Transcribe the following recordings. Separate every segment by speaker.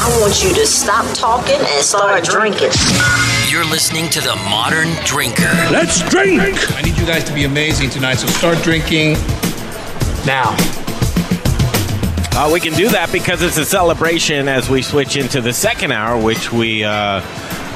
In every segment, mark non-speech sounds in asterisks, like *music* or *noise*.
Speaker 1: I want you to stop talking and start drinking.
Speaker 2: You're listening to The Modern Drinker.
Speaker 3: Let's drink!
Speaker 4: I need you guys to be amazing tonight, so start drinking now.
Speaker 5: Uh, we can do that because it's a celebration as we switch into the second hour, which we uh,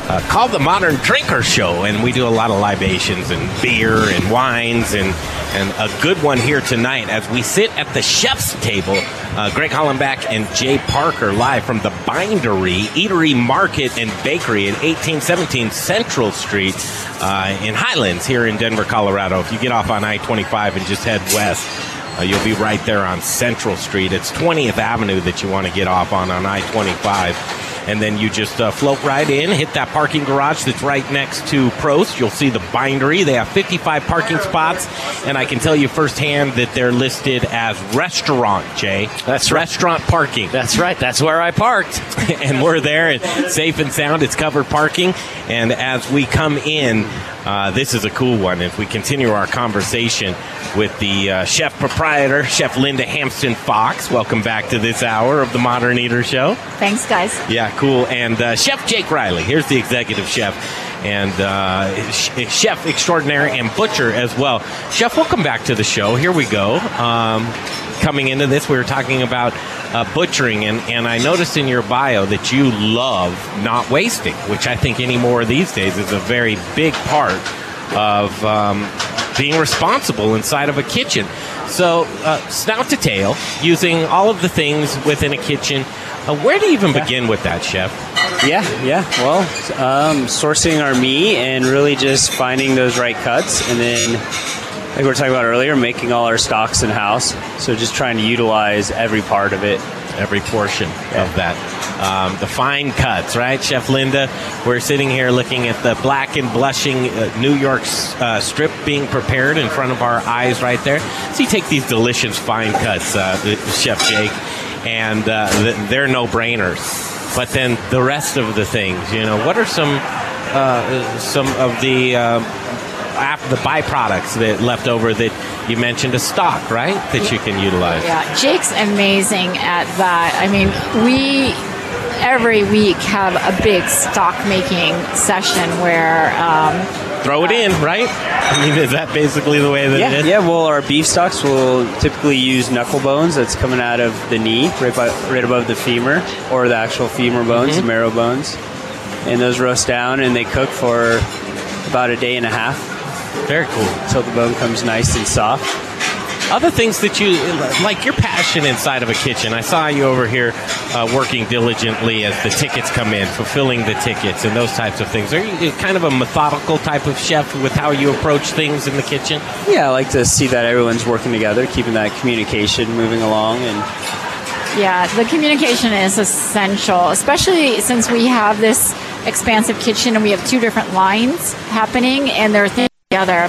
Speaker 5: uh, call the Modern Drinker Show, and we do a lot of libations and beer and wines, and and a good one here tonight as we sit at the chef's table. Uh, Greg Hollenbach and Jay Parker live from the Bindery Eatery Market and Bakery at 1817 Central Street uh, in Highlands here in Denver, Colorado. If you get off on I-25 and just head west. Uh, you'll be right there on Central Street. It's 20th Avenue that you want to get off on on I 25. And then you just uh, float right in, hit that parking garage that's right next to Prost. You'll see the bindery. They have 55 parking spots, and I can tell you firsthand that they're listed as restaurant, Jay.
Speaker 6: That's right.
Speaker 5: restaurant parking.
Speaker 6: That's right. That's where I parked. *laughs*
Speaker 5: and we're there, and safe and sound. It's covered parking. And as we come in, uh, this is a cool one. If we continue our conversation with the uh, chef proprietor, Chef Linda Hampsten Fox. Welcome back to this hour of the Modern Eater Show.
Speaker 7: Thanks, guys.
Speaker 5: Yeah, cool. And uh, Chef Jake Riley. Here's the executive chef and uh, *laughs* chef extraordinaire and butcher as well. Chef, welcome back to the show. Here we go. Um, coming into this, we were talking about uh, butchering, and, and I noticed in your bio that you love not wasting, which I think any more these days is a very big part of um, being responsible inside of a kitchen. So, uh, snout to tail, using all of the things within a kitchen. Uh, where do you even begin with that, chef?
Speaker 6: Yeah, yeah. Well, um, sourcing our meat and really just finding those right cuts, and then, like we were talking about earlier, making all our stocks in house. So just trying to utilize every part of it.
Speaker 5: every portion of that. Um, the fine cuts, right, Chef Linda? We're sitting here looking at the black and blushing uh, New York uh, strip being prepared in front of our eyes right there. So you take these delicious fine cuts, uh, Chef Jake, and uh, they're no brainers. But then the rest of the things, you know, what are some uh, some of the uh, af- the byproducts that left over that you mentioned a stock, right, that you can utilize?
Speaker 7: Yeah, Jake's amazing at that. I mean, we every week have a big stock making session where um,
Speaker 5: throw it in, right? I mean, is that basically the way that
Speaker 6: Yeah,
Speaker 5: it is?
Speaker 6: yeah. Well, our beef stocks will typically use knuckle bones that's coming out of the knee, right, by, right above the femur, or the actual femur bones, the marrow bones, and those roast down and they cook for about a day and a half
Speaker 5: Very cool.
Speaker 6: until the bone comes nice and soft.
Speaker 5: Other things that you like, your passion inside of a kitchen. I saw you over here uh, working diligently as the tickets come in, fulfilling the tickets and those types of things. Are you kind of a methodical type of chef with how you approach things in the kitchen?
Speaker 6: Yeah, I like to see that everyone's working together, keeping that communication moving along, and
Speaker 7: Yeah, the communication is essential, especially since we have this expansive kitchen and we have two different lines happening and they're thin together.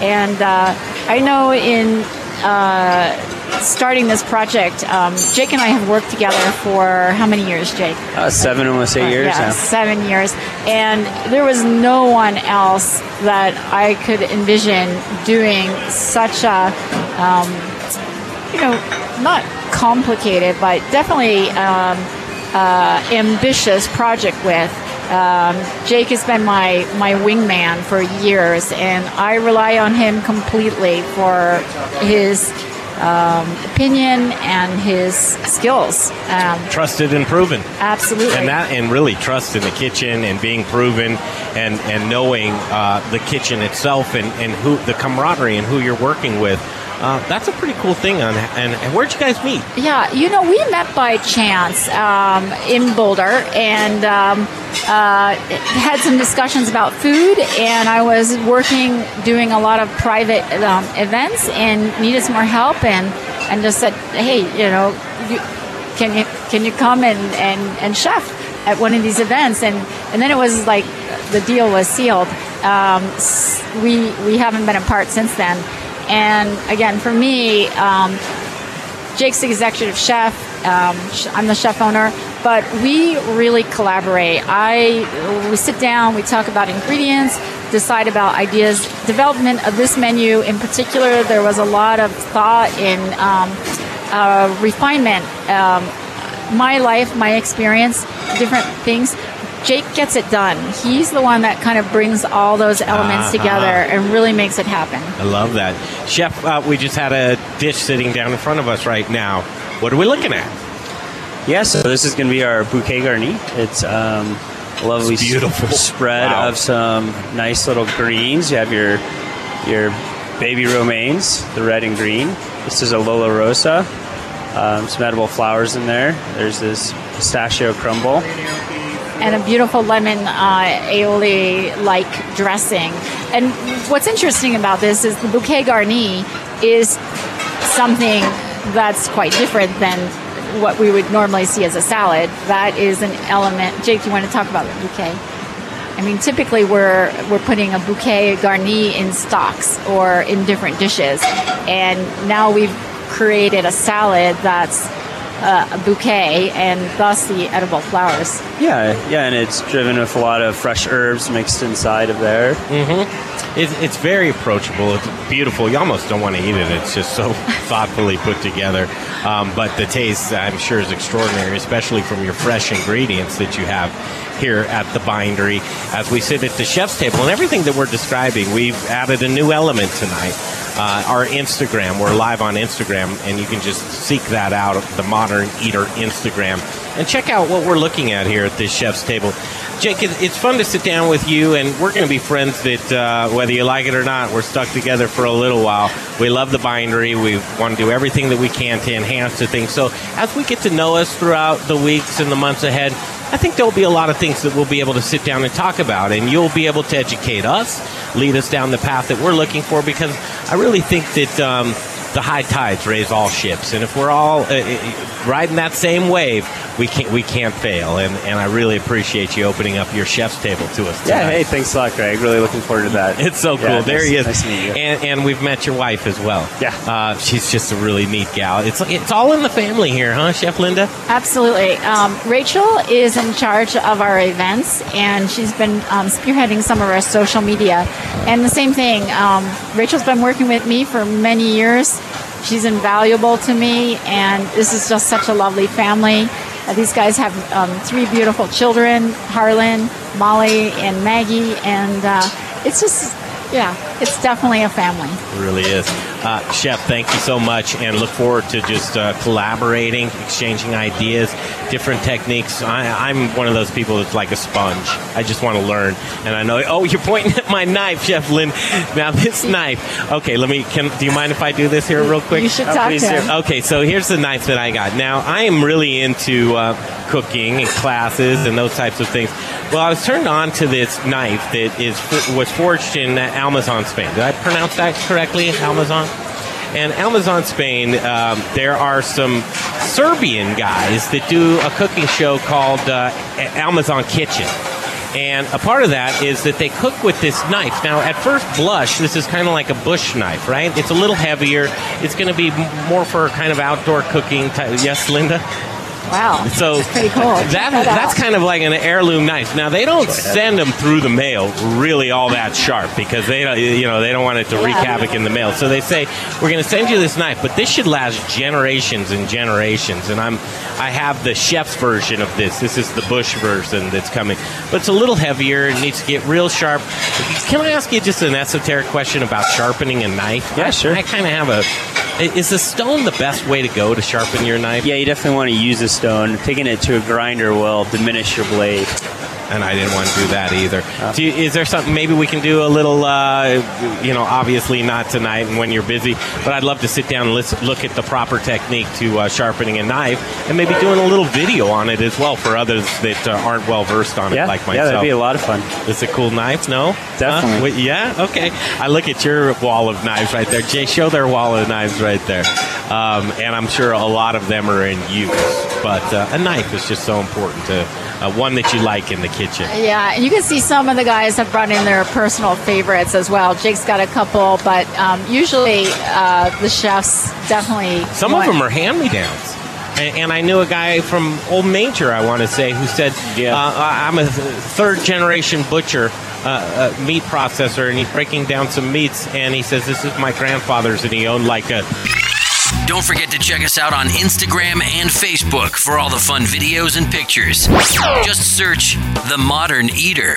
Speaker 7: And uh, I know in uh, starting this project, um, Jake and I have worked together for how many years, Jake?
Speaker 6: uh, seven, almost eight years
Speaker 7: yeah,
Speaker 6: now.
Speaker 7: seven years. And there was no one else that I could envision doing such a, um, you know, not complicated, but definitely um, uh, ambitious project with. Um, Jake has been my, my wingman for years, and I rely on him completely for his um, opinion and his skills. Um,
Speaker 5: Trusted and proven.
Speaker 7: absolutely.
Speaker 5: And that, and really trust in the kitchen and being proven, and and knowing uh, the kitchen itself and and who the camaraderie and who you're working with. Uh, that's a pretty cool thing. On and, and where'd you guys meet?
Speaker 7: Yeah, you know, we met by chance um, in Boulder and um, uh, had some discussions about food. And I was working, doing a lot of private um, events, and needed some more help. And and just said, hey, you know, you, can you can you come and, and, and chef at one of these events? And and then it was like the deal was sealed. Um, we we haven't been apart since then. And again, for me, um, Jake's the executive chef. Um, I'm the chef owner, but we really collaborate. I we sit down, we talk about ingredients, decide about ideas, development of this menu in particular. There was a lot of thought in um, uh, refinement. Um, my life, my experience, different things. Jake gets it done. He's the one that kind of brings all those elements
Speaker 5: Uh-huh.
Speaker 7: together and really makes it happen.
Speaker 5: I love that. Chef, uh, we just had a dish sitting down in front of us right now. What are we looking at?
Speaker 6: Yeah, so this is going to be our bouquet garni. It's um, a lovely
Speaker 5: It's beautiful.
Speaker 6: s- spread
Speaker 5: Wow.
Speaker 6: of some nice little greens. You have your your baby romaines, the red and green. This is a Lola Rosa. Um, some edible flowers in there. There's this pistachio crumble.
Speaker 7: And a beautiful lemon uh, aioli like dressing. And what's interesting about this is the bouquet garni is something that's quite different than what we would normally see as a salad. That is an element. Jake, do you want to talk about the bouquet? I mean, typically we're we're putting a bouquet garni in stocks or in different dishes, and now we've created a salad that's uh, a bouquet and thus the edible flowers.
Speaker 6: Yeah, yeah, and it's driven with a lot of fresh herbs mixed inside of there.
Speaker 5: It's, it's very approachable. It's beautiful. You almost don't want to eat it. It's just so *laughs* thoughtfully put together. Um, but the taste, I'm sure, is extraordinary, especially from your fresh ingredients that you have here at the bindery. As we sit at the chef's table and everything that we're describing, we've added a new element tonight. Uh, our Instagram, we're live on Instagram, and you can just seek that out, the Modern Eater Instagram, and check out what we're looking at here at this chef's table. Jake, it's fun to sit down with you, and we're going to be friends that, uh, whether you like it or not, we're stuck together for a little while. We love the bindery. We want to do everything that we can to enhance the thing. So as we get to know us throughout the weeks and the months ahead, I think there'll be a lot of things that we'll be able to sit down and talk about, and you'll be able to educate us, lead us down the path that we're looking for, because I really think that um, the high tides raise all ships, and if we're all uh, uh, riding that same wave, we can't we can't fail. And, and I really appreciate you opening up your chef's table to us.
Speaker 6: Yeah, hey, thanks a lot, Greg. Really looking forward to that.
Speaker 5: It's so cool.
Speaker 6: Yeah,
Speaker 5: there
Speaker 6: nice-
Speaker 5: he is.
Speaker 6: Nice to meet you.
Speaker 5: And, and we've met your wife as well.
Speaker 6: Yeah.
Speaker 5: Uh, she's just a really neat gal. It's it's all in the family here, huh, Chef Linda?
Speaker 7: Absolutely. Um, Rachel is in charge of our events, and she's been um, spearheading some of our social media. And the same thing, um, Rachel's been working with me for many years. She's invaluable to me, and this is just such a lovely family. Uh, these guys have um, three beautiful children Harlan, Molly, and Maggie, and uh, it's just, yeah, it's definitely a family.
Speaker 5: It really is. Uh, Chef, thank you so much, and look forward to just uh, collaborating, exchanging ideas, different techniques. I, I'm one of those people that's like a sponge. I just want to learn, and I know. Oh, you're pointing at my knife, Chef Lynn. Now this knife. Okay, let me. Can do you mind if I do this here real quick?
Speaker 7: You should
Speaker 6: Oh,
Speaker 7: talk
Speaker 6: please
Speaker 7: to him.
Speaker 5: Okay, so here's the knife that I got. Now, I am really into uh, cooking and classes and those types of things. Well, I was turned on to this knife that is was forged in Almazan, Spain. Did I pronounce that correctly? Almazan? And Almazan, Spain, um, there are some Serbian guys that do a cooking show called uh, Almazan Kitchen. And a part of that is that they cook with this knife. Now, at first blush, this is kind of like a bush knife, right? It's a little heavier. It's going to be more for kind of outdoor cooking. Type. Yes, Linda?
Speaker 7: Wow. *laughs*
Speaker 5: So
Speaker 7: That's pretty cool.
Speaker 5: That,
Speaker 7: that
Speaker 5: that's kind of like an heirloom knife. Now they don't send them through the mail really all that sharp because they don't, you know they don't want it to wreak havoc in the mail. So they say we're going to send you this knife, but this should last generations and generations. And I'm I have the chef's version of this. This is the Bush version that's coming, but it's a little heavier. It needs to get real sharp. Can I ask you just an esoteric question about sharpening a knife?
Speaker 6: Yeah, sure.
Speaker 5: I kind of have a. Is the stone the best way to go to sharpen your knife?
Speaker 6: Yeah, you definitely want to use a stone. Taking it to a grinder will diminish your blade.
Speaker 5: and I didn't want to do that either. Do you, is there something maybe we can do a little? Uh, you know, obviously not tonight and when you're busy, but I'd love to sit down and listen, look at the proper technique to uh, sharpening a knife, and maybe doing a little video on it as well for others that uh, aren't well versed on
Speaker 6: Yeah,
Speaker 5: it, like myself.
Speaker 6: yeah, that'd be a lot of fun.
Speaker 5: It's a cool knife, no?
Speaker 6: Definitely.
Speaker 5: Huh? Yeah? Okay. I look at your wall of knives right there. Jay, show their wall of knives right there. Um, and I'm sure a lot of them are in use. But uh, a knife is just so important to uh, one that you like in the kitchen.
Speaker 7: Yeah, and you can see some of the guys have brought in their personal favorites as well. Jake's got a couple, but um, usually uh, the chefs definitely.
Speaker 5: Some of them are hand me downs. And, and I knew a guy from Old Major, I want to say, who said,
Speaker 6: Yeah.
Speaker 5: uh, I'm a third generation butcher, uh, uh, meat processor, and he's breaking down some meats. And he says, This is my grandfather's, and he owned like a
Speaker 2: Don't forget to check us out on Instagram and Facebook for all the fun videos and pictures. Just search The Modern Eater.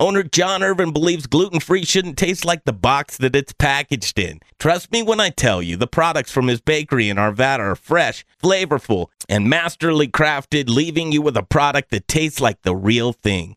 Speaker 5: Owner John Irvin believes gluten free shouldn't taste like the box that it's packaged in. Trust me when I tell you, the products from his bakery in Arvada are fresh, flavorful, and masterly crafted, leaving you with a product that tastes like the real thing.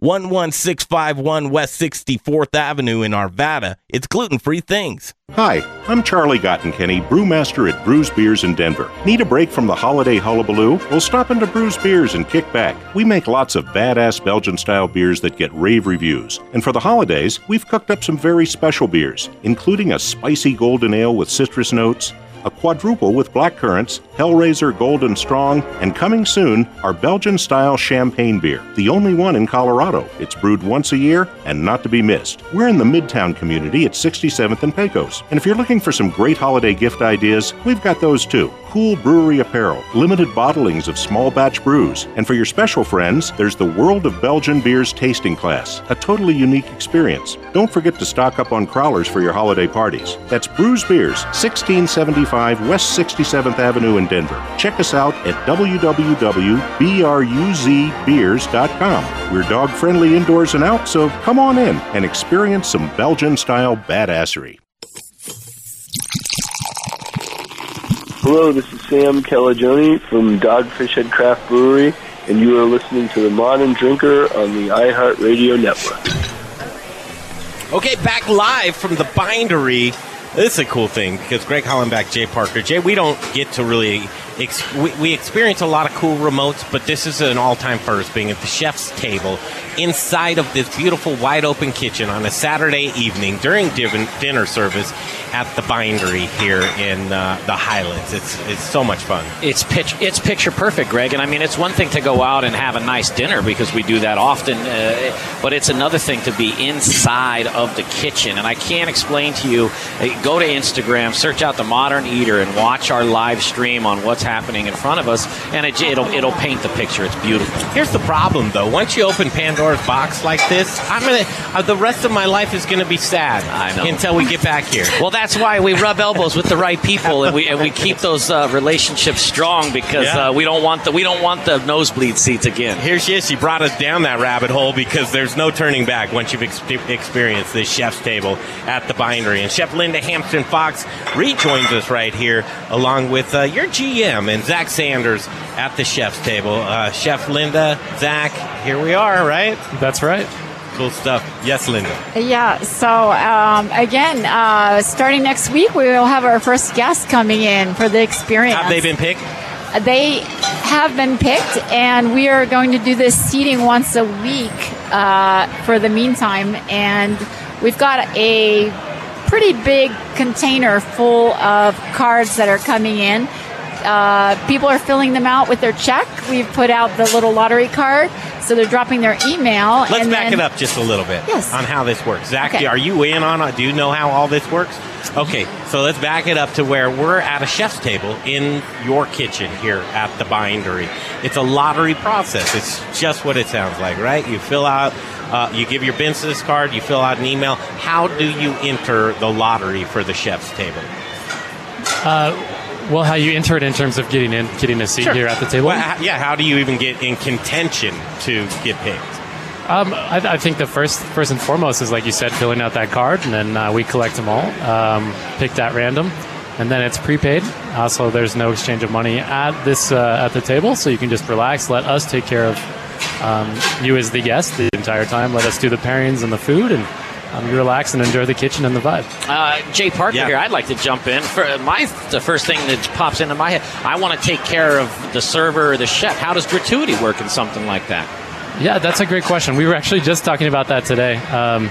Speaker 5: 11651 West 64th Avenue in Arvada. It's gluten free things.
Speaker 3: Hi, I'm Charlie Gottenkieny, brewmaster at Bruz Beers in Denver. Need a break from the holiday hullabaloo? We'll stop into Bruz Beers and kick back. We make lots of badass Belgian style beers that get rave reviews. And for the holidays, we've cooked up some very special beers, including a spicy golden ale with citrus notes, a quadruple with black currants, Hellraiser Golden Strong, and coming soon, our Belgian style champagne beer, the only one in Colorado. It's brewed once a year and not to be missed. We're in the Midtown community at 67th and Pecos. And if you're looking for some great holiday gift ideas, we've got those too. Cool brewery apparel, limited bottlings of small batch brews, and for your special friends, there's the World of Belgian Beers tasting class, a totally unique experience. Don't forget to stock up on crowlers for your holiday parties. That's Bruz Beers, 1675 West 67th Avenue in Denver. Check us out at www.bruzbeers.com. We're dog friendly indoors and out, so come on in and experience some Belgian style badassery.
Speaker 8: Hello, this is Sam Calagione from Dogfish Head Craft Brewery, and you are listening to The Modern Drinker on the iHeartRadio Network.
Speaker 5: Okay, back live from the bindery. This is a cool thing because Greg Hollenbach, Jay Parker. Jay, we don't get to really. Ex- we, we experience a lot of cool remotes, but this is an all time first being at the chef's table inside of this beautiful wide open kitchen on a Saturday evening during div- dinner service at the bindery here in uh, the Highlands. It's, it's so much fun.
Speaker 9: It's pitch, it's picture perfect, Greg. And I mean, it's one thing to go out and have a nice dinner because we do that often, uh, but it's another thing to be inside of the kitchen. And I can't explain to you. uh, Go to Instagram, search out the Modern Eater, and watch our live stream on what's happening in front of us, and it, it'll it'll paint the picture. It's beautiful.
Speaker 5: Here's the problem, though. Once you open Pandora's box like this, I'm gonna. Uh, the rest of my life is gonna be sad.
Speaker 9: I know.
Speaker 5: Until we get back here.
Speaker 9: Well, that's why we rub elbows with the right people, and we and we keep those uh, relationships strong because
Speaker 5: Yeah.
Speaker 9: uh, we don't want the we don't want the nosebleed seats again.
Speaker 5: Here she is. She brought us down that rabbit hole because there's no turning back once you've ex- experienced this chef's table at the bindery. And Chef Linda Hampsten Fox rejoins us right here, along with uh, your GM and Zach Sanders at the chef's table. Uh, Chef Linda, Zach, here we are, right?
Speaker 10: That's right.
Speaker 5: Cool stuff. Yes, Linda.
Speaker 7: Yeah. So um, again, uh, starting next week, we will have our first guest coming in for the experience.
Speaker 5: Have they been picked?
Speaker 7: They have been picked, and we are going to do this seating once a week uh, for the meantime. And we've got a pretty big container full of cards that are coming in. Uh, people are filling them out with their check. We've put out the little lottery card, so they're dropping their email.
Speaker 5: Let's
Speaker 7: and
Speaker 5: back
Speaker 7: then-
Speaker 5: it up just a little bit
Speaker 7: Yes.
Speaker 5: on how this works. Zach,
Speaker 7: Okay.
Speaker 5: are you in on it? Do you know how all this works? Okay, so let's back it up to where we're at a chef's table in your kitchen here at the bindery. It's a lottery process. It's just what it sounds like, right? You fill out, uh, you give your business card, you fill out an email. How do you enter the lottery for the chef's table?
Speaker 10: Uh, well, how you enter it in terms of getting in, getting a seat here at the table.
Speaker 5: Well, yeah, how do you even get in contention to get picked?
Speaker 10: Um, I, I think the first, first and foremost is like you said, filling out that card, and then uh, we collect them all, um, picked at random, and then it's prepaid. Also, there's no exchange of money at this uh, at the table. So you can just relax, let us take care of um, you as the guest the entire time. Let us do the pairings and the food, and um, you relax and enjoy the kitchen and the vibe.
Speaker 9: Uh, Jay Parker
Speaker 10: Yeah.
Speaker 9: here. I'd like to jump in. For my the first thing that pops into my head, I want to take care of the server or the chef. How does gratuity work in something like that?
Speaker 10: Yeah, that's a great question. We were actually just talking about that today. Um,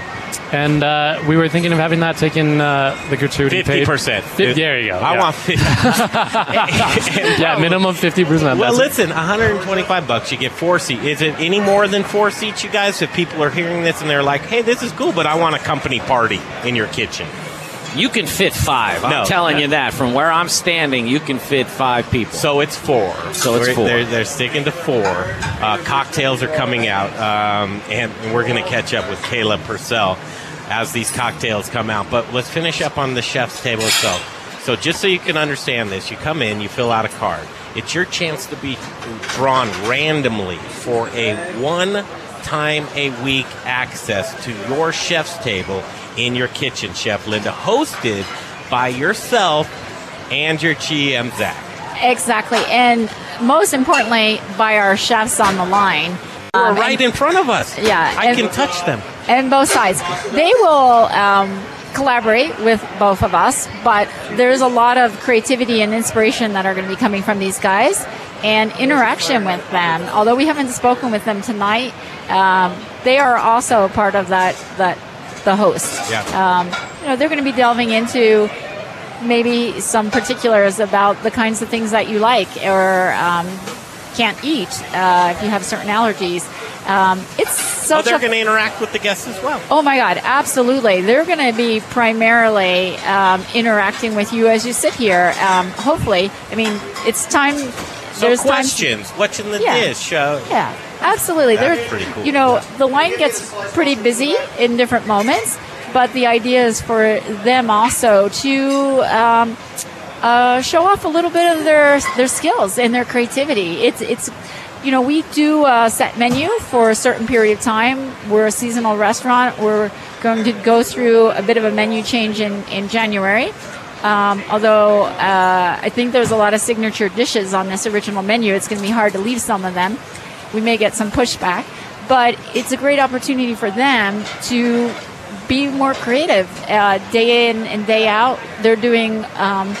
Speaker 10: and uh, we were thinking of having that taken, uh, the gratuity paid.
Speaker 5: 50%.
Speaker 10: Fi- there you go.
Speaker 5: I
Speaker 10: yeah.
Speaker 5: want 50. *laughs*
Speaker 10: yeah, minimum 50%.
Speaker 5: Well, listen, 125 bucks. You get four seats. Is it any more than four seats, you guys? If people are hearing this and they're like, "Hey, this is cool, but I want a company party in your kitchen."
Speaker 9: You can fit five. I'm
Speaker 5: No.
Speaker 9: telling you *laughs* that. From where I'm standing, you can fit five people.
Speaker 5: So it's four.
Speaker 9: So it's 4
Speaker 5: They're, they're sticking to four. Uh, cocktails are coming out, um, and we're going to catch up with Kayla Purcell as these cocktails come out. But let's finish up on the chef's table itself. So just so you can understand this, you come in, you fill out a card. It's your chance to be drawn randomly for a one time a week access to your chef's table in your kitchen, Chef Linda, hosted by yourself and your GM Zach.
Speaker 7: Exactly. And most importantly, by our chefs on the line. Um,
Speaker 5: right in front of us.
Speaker 7: Yeah.
Speaker 5: I
Speaker 7: and-
Speaker 5: can touch them.
Speaker 7: and both sides. They will um, collaborate with both of us, but there's a lot of creativity and inspiration that are going to be coming from these guys and interaction with them. Although we haven't spoken with them tonight, um, they are also a part of that that the host.
Speaker 11: Yeah.
Speaker 7: Um, you know, they're going to be delving into maybe some particulars about the kinds of things that you like or um, can't eat uh, if you have certain allergies. Um, it's
Speaker 5: So
Speaker 7: such
Speaker 5: they're
Speaker 7: a
Speaker 5: going to interact with the guests as well.
Speaker 7: Oh my God, absolutely. They're going to be primarily um, interacting with you as you sit here. Um, hopefully, I mean, it's time.
Speaker 5: So
Speaker 7: there's time-
Speaker 5: questions. What's in the
Speaker 7: Yeah.
Speaker 5: dish? Uh,
Speaker 7: yeah, absolutely.
Speaker 5: That's pretty cool.
Speaker 7: You know, the line gets pretty busy in different moments, but the idea is for them also to. Um, uh, show off a little bit of their their skills and their creativity. It's it's you know we do a set menu for a certain period of time. We're a seasonal restaurant. We're going to go through a bit of a menu change in in January. Um, although uh, I think there's a lot of signature dishes on this original menu, it's going to be hard to leave some of them. We may get some pushback, but it's a great opportunity for them to be more creative uh, day in and day out. They're doing um,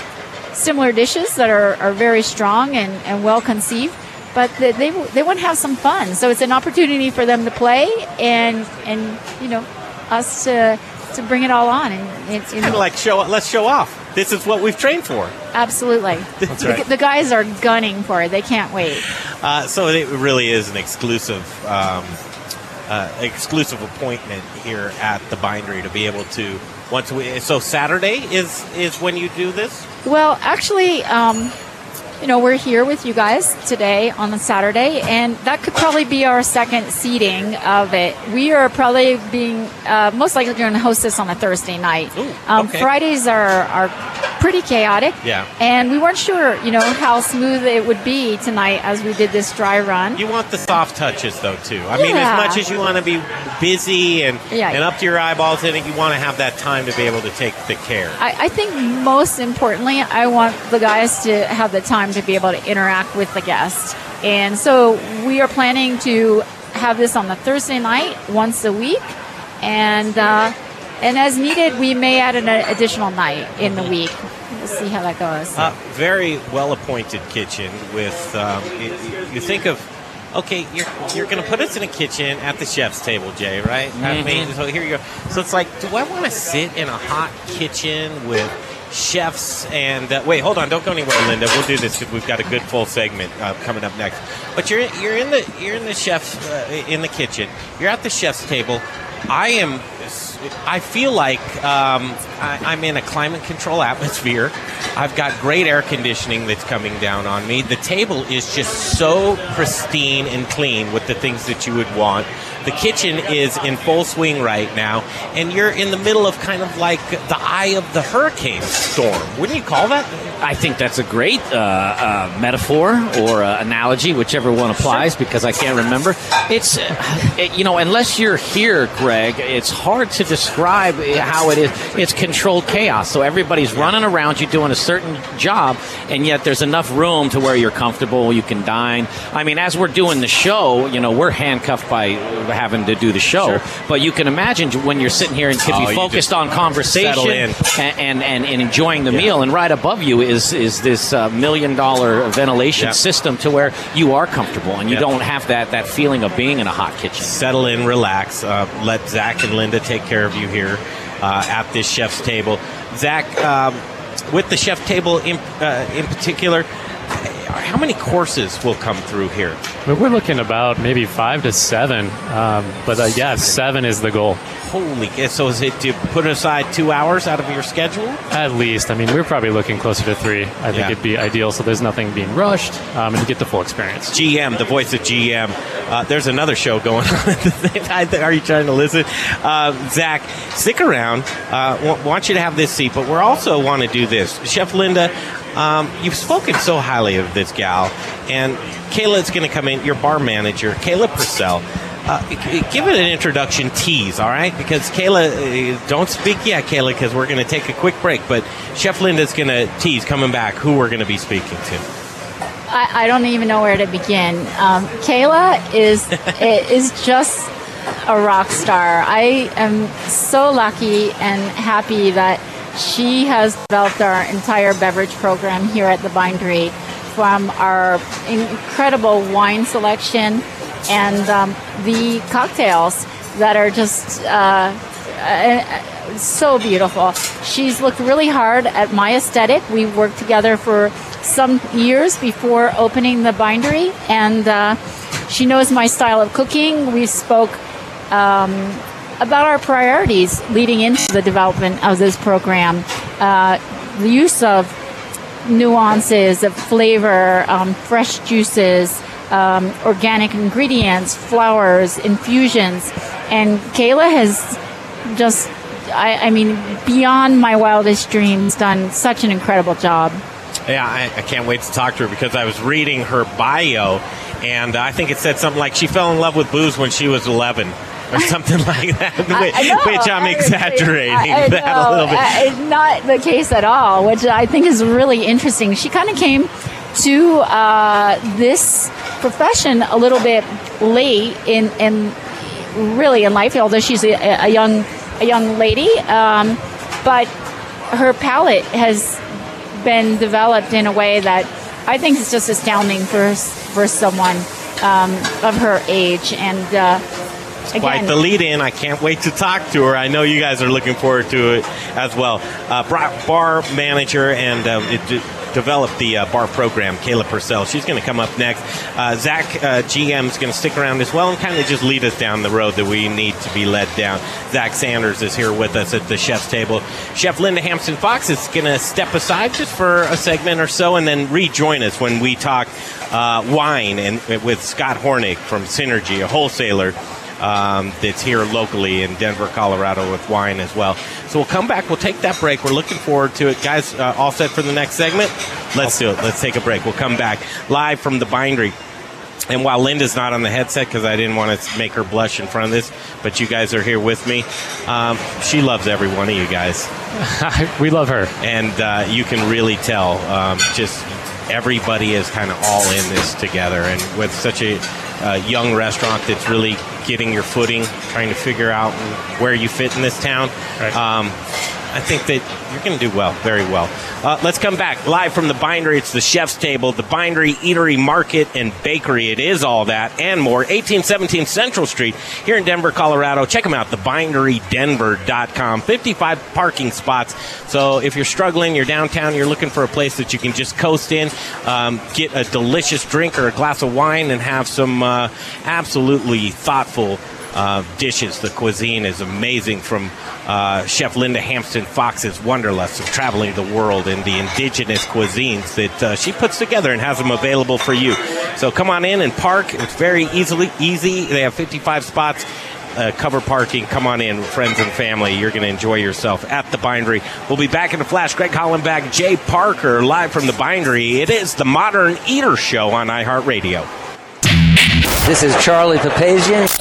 Speaker 7: similar dishes that are, are very strong and, and well conceived, but they, they, they want to have some fun. So it's an opportunity for them to play and, and you know, us to, to bring it all on. And it's,
Speaker 5: Kind of like show. Let's show off. This is what we've trained for.
Speaker 7: absolutely.
Speaker 5: That's
Speaker 7: the, the guys are gunning for it. They can't wait.
Speaker 5: Uh, so it really is an exclusive, um, uh, exclusive appointment here at the bindery to be able to once we. So Saturday is is when you do this.
Speaker 7: Well, actually, um, you know, we're here with you guys today on a Saturday, and that could probably be our second seating of it. We are probably being uh, most likely going to host this on a Thursday night. um,
Speaker 5: okay.
Speaker 7: Fridays are are pretty chaotic.
Speaker 5: Yeah.
Speaker 7: And we weren't sure, you know, how smooth it would be tonight as we did this dry run.
Speaker 5: You want the soft touches though too. I mean, as much as you want to be busy and
Speaker 7: Yeah.
Speaker 5: and up to your eyeballs in it, you want to have that time to be able to take the care.
Speaker 7: I, I think most importantly, I want the guys to have the time to be able to interact with the guests. And so we are planning to have this on the Thursday night once a week. And, uh, and as needed, we may add an additional night in the week. We'll see how that goes.
Speaker 5: Uh, very well appointed kitchen with um, y- y- you think of okay you're you're going to put us in a kitchen at the chef's table Jay right I
Speaker 9: Mhm.
Speaker 5: mean, so here you go so it's like do I want to sit in a hot kitchen with chefs and uh, wait hold on don't go anywhere Linda we'll do this because we've got a good full segment uh, coming up next but you're you're in the you're in the chef's uh, in the kitchen you're at the chef's table I am I feel like um, I, I'm in a climate control atmosphere. I've got great air conditioning that's coming down on me. The table is just so pristine and clean with the things that you would want. The kitchen is in full swing right now, and you're in the middle of kind of like the eye of the hurricane storm. Wouldn't you call that?
Speaker 9: I think that's a great uh, uh, metaphor or uh, analogy, whichever one applies, because I can't remember. It's, uh, it, you know, unless you're here, Greg, it's hard to describe how it is. It's controlled chaos. So everybody's running around you doing a certain job, and yet there's enough room to where you're comfortable, you can dine. I mean, as we're doing the show, you know, we're handcuffed by having to do the show, but you can imagine when you're sitting here and could
Speaker 5: Oh,
Speaker 9: be focused on conversation and, and, and, and enjoying the meal, and right above you is is this uh, million dollar ventilation
Speaker 5: Yeah.
Speaker 9: system to where you are comfortable and you
Speaker 5: Yeah.
Speaker 9: don't have that, that feeling of being in a hot kitchen.
Speaker 5: Settle in, relax. Uh, let Zach and Linda take care of you here uh, at this chef's table. Zach, um, with the chef table in, uh, in particular, how many courses will come through here?
Speaker 10: I mean, we're looking about maybe five to seven, um, but uh, yeah, seven is the goal.
Speaker 5: Holy, so is it to put aside two hours out of your schedule?
Speaker 10: At least. I mean, we're probably looking closer to three. I think
Speaker 5: Yeah.
Speaker 10: it'd be ideal so there's nothing being rushed um, and you get the full experience.
Speaker 5: GM, the voice of GM. Uh, there's another show going *laughs* on at the same time. Are you trying to listen? Uh, Zach, stick around. Uh, w- want you to have this seat, but we're also want to do this. Chef Linda, um, you've spoken so highly of this gal, and Kayla is going to come in, your bar manager, Kayla Purcell. Uh, give it an introduction tease, all right? Because Kayla, uh, don't speak yet, Kayla, because we're going to take a quick break. But Chef Linda's going to tease coming back who we're going to be speaking to.
Speaker 7: I, I don't even know where to begin. Um, Kayla is *laughs* is just a rock star. I am so lucky and happy that she has developed our entire beverage program here at the Bindery, from our incredible wine selection and um, the cocktails that are just. Uh, uh, so beautiful. She's looked really hard at my aesthetic. We worked together for some years before opening the bindery, and uh, she knows my style of cooking. We spoke um, about our priorities leading into the development of this program. Uh, the use of nuances of flavor, um, fresh juices, um, organic ingredients, flowers, infusions, and Kayla has just, I, I mean, beyond my wildest dreams, done such an incredible job.
Speaker 5: Yeah, I, I can't wait to talk to her because I was reading her bio, and I think it said something like she fell in love with booze when she was 11 or something *laughs* like that,
Speaker 7: I- I know,
Speaker 5: which I'm exaggerating
Speaker 7: I- I
Speaker 5: that a little bit.
Speaker 7: I- it's not the case at all, which I think is really interesting. She kind of came to uh, this profession a little bit late in, in really in life, although she's a, a young a young lady. Um, but her palate has been developed in a way that I think is just astounding for for someone um, of her age. And uh,
Speaker 5: Quite the lead in. I can't wait to talk to her. I know you guys are looking forward to it as well. Uh, bar, manager and um, it developed the uh, bar program, Kayla Purcell. She's going to come up next. Uh, Zach, uh, GM, is going to stick around as well and kind of just lead us down the road that we need to be led down. Zach Sanders is here with us at the chef's table. Chef Linda Hampsten Fox is going to step aside just for a segment or so and then rejoin us when we talk uh, wine and with Scott Hornick from Synergy, a wholesaler um, that's here locally in Denver, Colorado, with wine as well. So we'll come back. We'll take that break. We're looking forward to it, guys. Uh, all set for the next segment? Let's do it. Let's take a break. We'll come back live from the bindery. And while Linda's not on the headset because I didn't want to make her blush in front of this, but you guys are here with me. Um, she loves every one of you guys. *laughs*
Speaker 10: we love her.
Speaker 5: And uh, you can really tell um, just everybody is kind of all in this together. And with such a uh, young restaurant that's really getting your footing, trying to figure out where you fit in this town, um, I think that you're going to do well, very well. Uh, let's come back live from the bindery. It's the chef's table, the bindery, eatery, market, and bakery. It is all that and more. 1817 Central Street here in Denver, Colorado. Check them out, thebinderydenver.com. 55 parking spots. So if you're struggling, you're downtown, you're looking for a place that you can just coast in, um, get a delicious drink or a glass of wine, and have some uh, absolutely thoughtful uh, dishes. The cuisine is amazing from uh, Chef Linda Hampsten Fox's Wanderlust of traveling the world and the indigenous cuisines that uh, she puts together and has them available for you. So come on in and park. It's very easily easy. They have 55 spots. Uh, cover parking. Come on in, friends and family. You're going to enjoy yourself at the bindery. We'll be back in a flash. Greg Hollenbach, Jay Parker, live from the bindery. It is the Modern Eater Show on iHeartRadio.
Speaker 11: This is Charlie Papazian.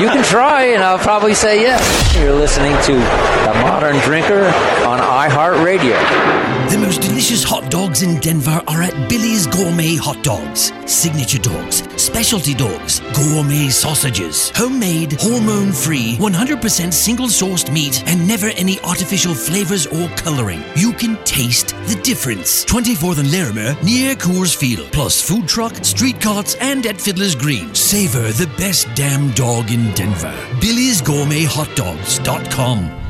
Speaker 11: You can try, and I'll probably say yes. You're listening to The Modern Drinker on iHeartRadio.
Speaker 12: The most delicious hot dogs in Denver are at Billy's Gourmet Hot Dogs. Signature dogs, specialty dogs, gourmet sausages, homemade, hormone free, 100% single sourced meat, and never any artificial flavors or coloring. You can taste the difference. 24th and Larimer near Coors Field. Plus food truck, street carts, and at Fiddler's Green. Savor the best damn dog in Denver. Billy's Gourmet Hot Dogs.com.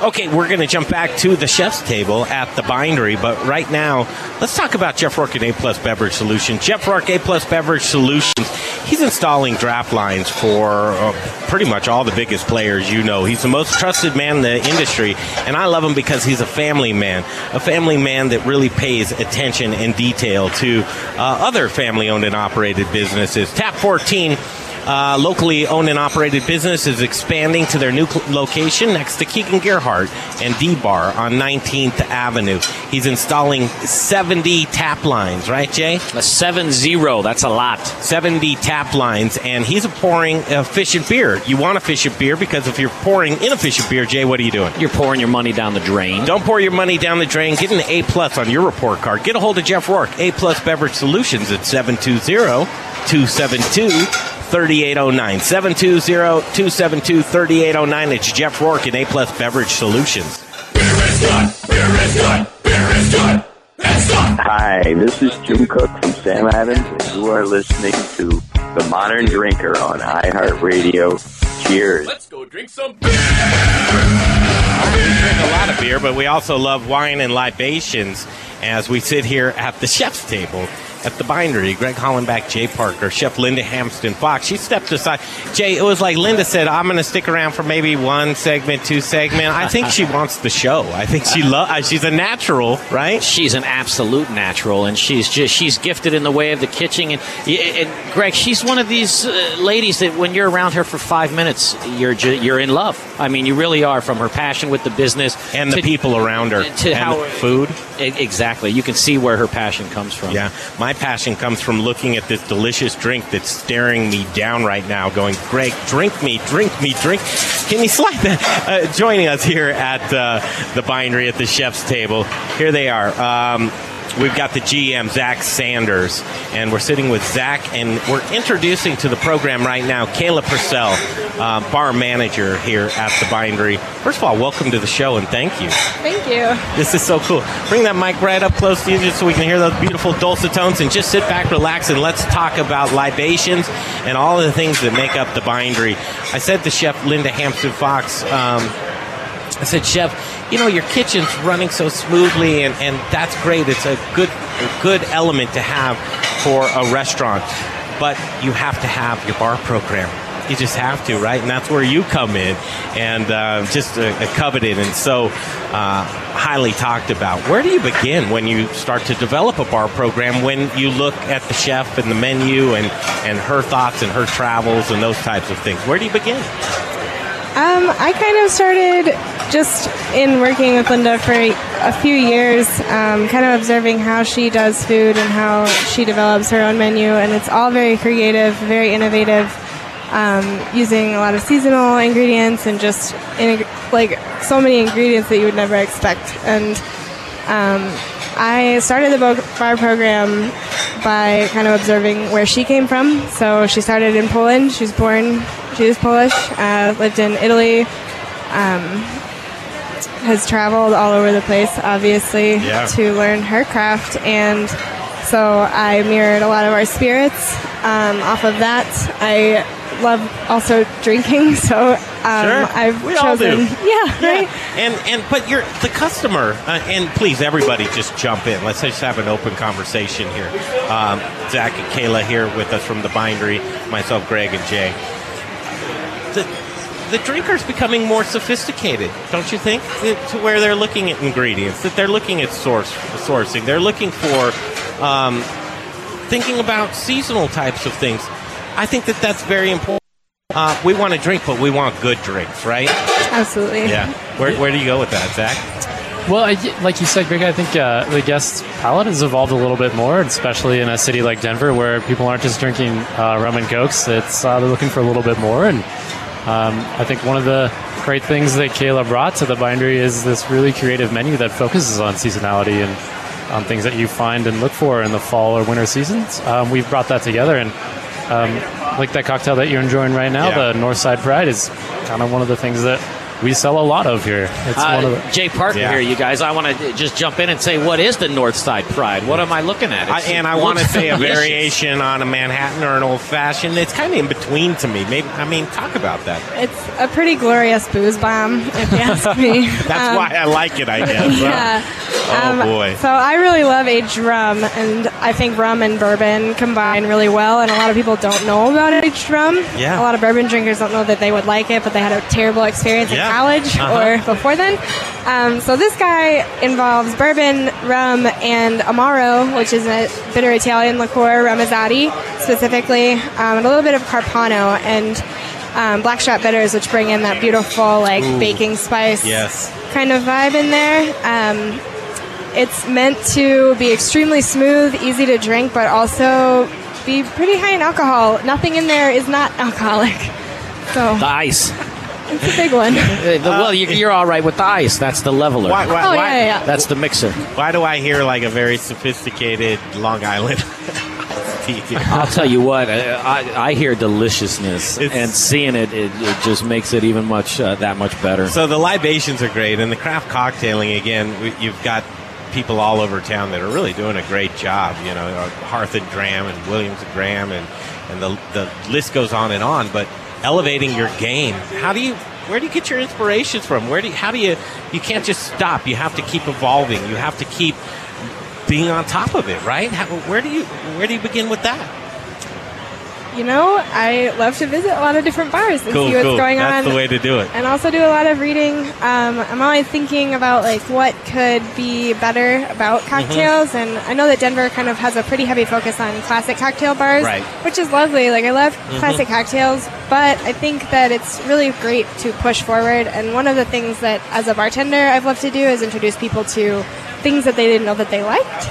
Speaker 5: Okay, we're going to jump back to the chef's table at the bindery, but right now, let's talk about Jeff Rourke and A Plus Beverage Solutions. Jeff Rourke, A Plus Beverage Solutions, he's installing draft lines for uh, pretty much all the biggest players you know. He's the most trusted man in the industry, and I love him because he's a family man, a family man that really pays attention and detail to uh, other family owned and operated businesses. Tap 14 uh, locally owned and operated business is expanding to their new cl- location next to Keegan Gerhard and D Bar on 19th Avenue. He's installing 70 tap lines, right, Jay?
Speaker 9: A 7 0, that's a lot.
Speaker 5: 70 tap lines, and he's pouring efficient beer. You want efficient beer because if you're pouring inefficient beer, Jay, what are you doing?
Speaker 9: You're pouring your money down the drain.
Speaker 5: Don't pour your money down the drain. Get an A plus on your report card. Get a hold of Jeff Rourke, A plus Beverage Solutions at 720 272 3809. 720 272 3809. It's Jeff Rourke and A Plus Beverage Solutions. Beer is good. Beer is good. Beer is good.
Speaker 8: Hi, this is Jim Koch from Sam Adams, and you are listening to The Modern Drinker on iHeartRadio. Cheers. Let's go drink some beer.
Speaker 5: We drink a lot of beer, but we also love wine and libations as we sit here at the *laughs* chef's table at the bindery. Greg Hollenbach, Jay Parker, Chef Linda Hampsten Fox. She stepped aside. Jay, it was like Linda said, I'm going to stick around for maybe one segment, two segment. I think she wants the show. I think she loves. She's a natural, right?
Speaker 9: She's an absolute natural, and she's just she's gifted in the way of the kitchen. And, and Greg, she's one of these uh, ladies that when you're around her for five minutes, you're you're in love. I mean, you really are. From her passion with the business
Speaker 5: and the
Speaker 9: to-
Speaker 5: people around her
Speaker 9: to
Speaker 5: and
Speaker 9: how
Speaker 5: the food.
Speaker 9: Exactly. You can see where her passion comes from.
Speaker 5: Yeah, my passion comes from looking at this delicious drink that's staring me down right now, going, Greg, drink me, drink me, drink. Can you slide that? Uh, joining us here at uh, the bindery at the chef's table. Here they are. Um, We've got the GM, Zach Sanders, and we're sitting with Zach, and we're introducing to the program right now Kayla Purcell, uh, bar manager here at the bindery. First of all, welcome to the show, and thank you.
Speaker 13: Thank you.
Speaker 5: This is so cool. Bring that mic right up close to you just so we can hear those beautiful dulcet tones and just sit back, relax, and let's talk about libations and all of the things that make up the bindery. I said to Chef Linda Hampsten Fox, um, I said, Chef, you know, your kitchen's running so smoothly, and, and that's great. It's a good, a good element to have for a restaurant, but you have to have your bar program. You just have to, right? And that's where you come in, and uh, just uh, coveted and so uh, highly talked about. Where do you begin when you start to develop a bar program? When you look at the chef and the menu and and her thoughts and her travels and those types of things. Where do you begin?
Speaker 13: Um, I kind of started just in working with Linda for a few years, um, kind of observing how she does food and how she develops her own menu, and it's all very creative, very innovative, um, using a lot of seasonal ingredients and just in, like so many ingredients that you would never expect. And um, I started the bar program by kind of observing where she came from. So she started in Poland. She was born, she was Polish, uh, lived in Italy, um, has traveled all over the place, obviously,
Speaker 14: Yeah.
Speaker 13: to learn her craft. And so I mirrored a lot of our spirits um, off of that. I love also drinking, *laughs* so um, I've
Speaker 5: we all
Speaker 13: chosen.
Speaker 5: do.
Speaker 13: Yeah, *laughs* right.
Speaker 5: And and but you're the customer, uh, and please everybody just jump in. Let's just have an open conversation here. Um, Zach and Kayla here with us from the bindery. Myself, Greg, and Jay. The the drinker's becoming more sophisticated, don't you think? To where they're looking at ingredients, that they're looking at source sourcing, they're looking for um, thinking about seasonal types of things. I think that that's very important. Uh, we want to drink, but we want good drinks, right?
Speaker 13: Absolutely.
Speaker 5: Yeah. Where, where do you go with that, Zach?
Speaker 10: Well, I, like you said, Greg, I think uh, the guest palate has evolved a little bit more, especially in a city like Denver where people aren't just drinking uh, rum and cokes. It's uh, they're looking for a little bit more, and um, I think one of the great things that Kayla brought to the bindery is this really creative menu that focuses on seasonality and on things that you find and look for in the fall or winter seasons. Um, we've brought that together, and um, like that cocktail that you're enjoying right now,
Speaker 9: Yeah.
Speaker 10: the Northside Pride, is kind of one of the things that we sell a lot of here. It's
Speaker 9: Uh,
Speaker 10: one of the,
Speaker 9: Jay Parker
Speaker 10: Yeah.
Speaker 9: here, you guys. I want to just jump in and say, what is the North Side Pride? What am I looking at?
Speaker 5: I, and I want to say a variation on a Manhattan or an old fashioned. It's kind of in between to me. Maybe I mean, talk about that.
Speaker 13: It's a pretty glorious booze bomb, if you ask me. *laughs*
Speaker 5: That's
Speaker 13: Um,
Speaker 5: why I like it, I guess.
Speaker 13: yeah.
Speaker 5: Oh
Speaker 13: Um,
Speaker 5: boy.
Speaker 13: So I really love aged rum, and I think rum and bourbon combine really well. And a lot of people don't know about aged rum.
Speaker 14: Yeah.
Speaker 13: A lot of bourbon drinkers don't know that they would like it, but they had a terrible experience
Speaker 14: Yeah.
Speaker 13: College
Speaker 14: Uh-huh.
Speaker 13: or before then. Um, so this guy involves bourbon, rum, and amaro, which is a bitter Italian liqueur, Ramazzotti specifically, um, and a little bit of carpano and. Um, blackstrap bitters, which bring in that beautiful, like
Speaker 5: Ooh.
Speaker 13: baking spice
Speaker 5: Yes.
Speaker 13: kind of vibe in there. Um, it's meant to be extremely smooth, easy to drink, but also be pretty high in alcohol. Nothing in there is not alcoholic. So
Speaker 9: The ice.
Speaker 13: It's a big one. *laughs*
Speaker 9: Uh, the- well, you, you're all right with the ice. That's the leveler.
Speaker 5: Why, why,
Speaker 13: Oh,
Speaker 5: why-
Speaker 13: yeah, yeah, yeah.
Speaker 9: That's the mixer.
Speaker 5: Why do I hear like a very sophisticated Long Island? *laughs*
Speaker 9: I'll tell you what. I, I, I hear deliciousness, and seeing it, it, it just makes it even much uh, that much better.
Speaker 5: So the libations are great, and the craft cocktailing again. We, you've got people all over town that are really doing a great job. You know, uh, Hearth and Dram and Williams and Graham, and and the the list goes on and on. But elevating your game, how do you? Where do you get your inspirations from? Where do you, how do you? You can't just stop. You have to keep evolving. You have to keep being on top of it, right? How, where do you where do you begin with that?
Speaker 13: You know, I love to visit a lot of different bars and
Speaker 5: Cool,
Speaker 13: see what's
Speaker 5: cool.
Speaker 13: going
Speaker 5: That's
Speaker 13: on.
Speaker 5: the way to do it.
Speaker 13: and also do a lot of reading. Um, I'm always thinking about like what could be better about
Speaker 5: Mm-hmm.
Speaker 13: cocktails, and I know that Denver kind of has a pretty heavy focus on classic cocktail bars,
Speaker 14: Right.
Speaker 13: which is lovely. Like I love
Speaker 14: Mhm.
Speaker 13: classic cocktails, but I think that it's really great to push forward. And one of the things that, as a bartender, I've loved to do is introduce people to things that they didn't know that they liked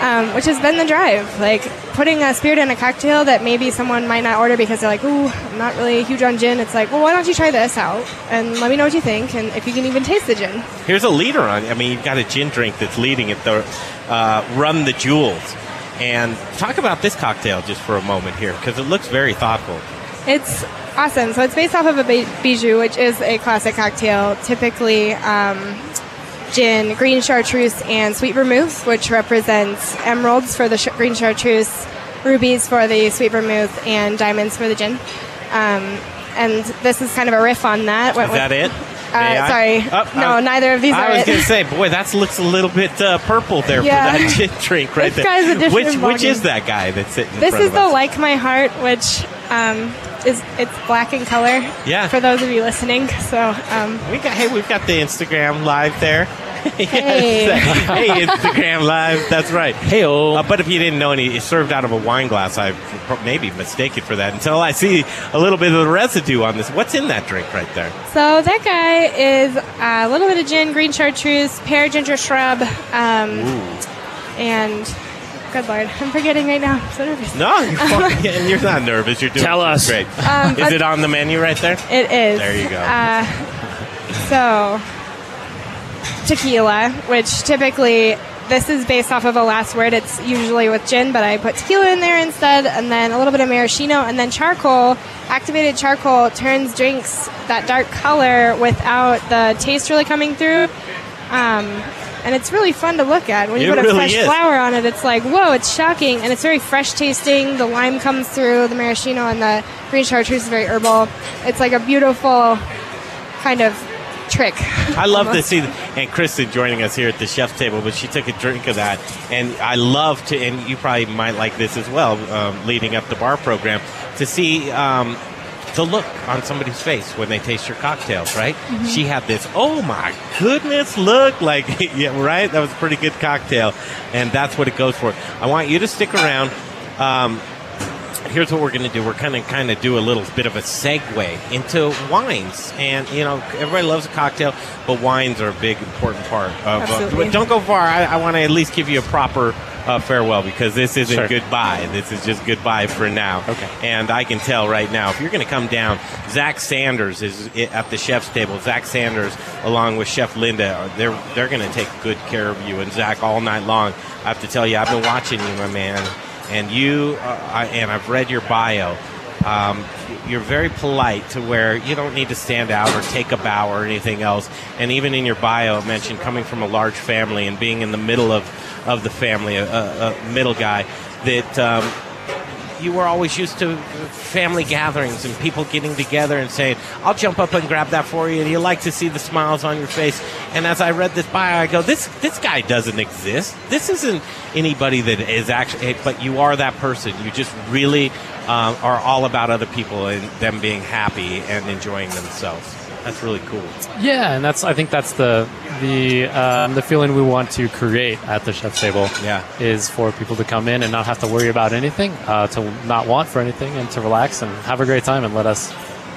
Speaker 13: um, which has been the drive. Like putting a spirit in a cocktail that maybe someone might not order because they're like, "Ooh, I'm not really huge on gin." It's like, well, why don't you try this out and let me know what you think, and if you can even taste the gin.
Speaker 5: Here's a leader on. I mean, you've got a gin drink that's leading it. The uh, Run the Jewels, and talk about this cocktail just for a moment here because it looks very thoughtful.
Speaker 13: It's awesome. So it's based off of a bijou, which is a classic cocktail. Typically, um, gin, green chartreuse, and sweet vermouth, which represents emeralds for the sh- green chartreuse, rubies for the sweet vermouth, and diamonds for the gin. Um, and this is kind of a riff on that.
Speaker 5: Is that it?
Speaker 13: Uh, sorry,
Speaker 5: Oh,
Speaker 13: no, neither of these are
Speaker 5: I
Speaker 13: was
Speaker 5: going to say, boy, that looks a little bit uh, purple there
Speaker 13: Yeah.
Speaker 5: for that *laughs* gin drink right
Speaker 13: This
Speaker 5: there.
Speaker 13: guy's a different
Speaker 5: which which is that guy that's sitting? In
Speaker 13: This
Speaker 5: front
Speaker 13: is the like my heart, which um, is it's black in color.
Speaker 5: Yeah.
Speaker 13: For those of you listening, so um,
Speaker 5: we got hey, we've got the Instagram live there. *laughs* Yes. hey, Instagram Live. That's right. Hey, uh, but if you didn't know any, it's served out of a wine glass. I maybe mistaken for that until I see a little bit of the residue on this. What's in that drink right there?
Speaker 13: So that guy is a little bit of gin, green chartreuse, pear, ginger shrub, um, and good lord, I'm forgetting right now. I'm so nervous.
Speaker 5: No, you're, *laughs* fine. and you're not nervous. You're doing
Speaker 6: Tell us.
Speaker 5: great.
Speaker 13: Um,
Speaker 5: is it on the menu right there?
Speaker 13: It is.
Speaker 5: There you go.
Speaker 13: Uh, so, tequila, which typically this is based off of a last word. It's usually with gin, but I put tequila in there instead, and then a little bit of maraschino, and then charcoal. Activated charcoal turns drinks that dark color without the taste really coming through. Um, and it's really fun to look at. When you
Speaker 5: It
Speaker 13: put a
Speaker 5: really
Speaker 13: fresh
Speaker 5: is.
Speaker 13: flower on it, it's like, whoa, it's shocking. And it's very fresh tasting. The lime comes through, the maraschino and the green chartreuse is very herbal. It's like a beautiful kind of trick.
Speaker 5: I love to see, and Kristen joining us here at the chef's table, but she took a drink of that, and I love to, and you probably might like this as well, um, leading up the bar program, to see um, the look on somebody's face when they taste your cocktails, right?
Speaker 14: Mhm.
Speaker 5: She had this, oh my goodness, look, like, *laughs* yeah, right? That was a pretty good cocktail, and that's what it goes for. I want you to stick around. Um, here's what we're going to do. We're kind of kind of do a little bit of a segue into wines, and you know everybody loves a cocktail, but wines are a big important part of. Uh,
Speaker 14: Absolutely.
Speaker 5: but don't go far. I, I want to at least give you a proper. Uh, farewell, because this isn't
Speaker 14: Sure.
Speaker 5: goodbye. This is just goodbye for now. Okay. And I can tell right now, if you're going to come down, Zach Sanders is at the chef's table. Zach Sanders, along with Chef Linda, they're they're going to take good care of you and Zach all night long. I have to tell you, I've been watching you, my man and you uh, and I've read your bio. Um, you're very polite to where you don't need to stand out or take a bow or anything else. And even in your bio, it mentioned coming from a large family and being in the middle of, of the family, a, a, a middle guy, that um, you were always used to family gatherings and people getting together and saying, I'll jump up and grab that for you. And you like to see the smiles on your face. And as I read this bio, I go, this, this guy doesn't exist. This isn't anybody that is actually, but you are that person. You just really um, are all about other people and them being happy and enjoying themselves. That's really cool.
Speaker 10: Yeah, and that's I think that's the the um, the feeling we want to create at the chef's table.
Speaker 5: Yeah,
Speaker 10: is for people to come in and not have to worry about anything, uh, to not want for anything, and to relax and have a great time and let us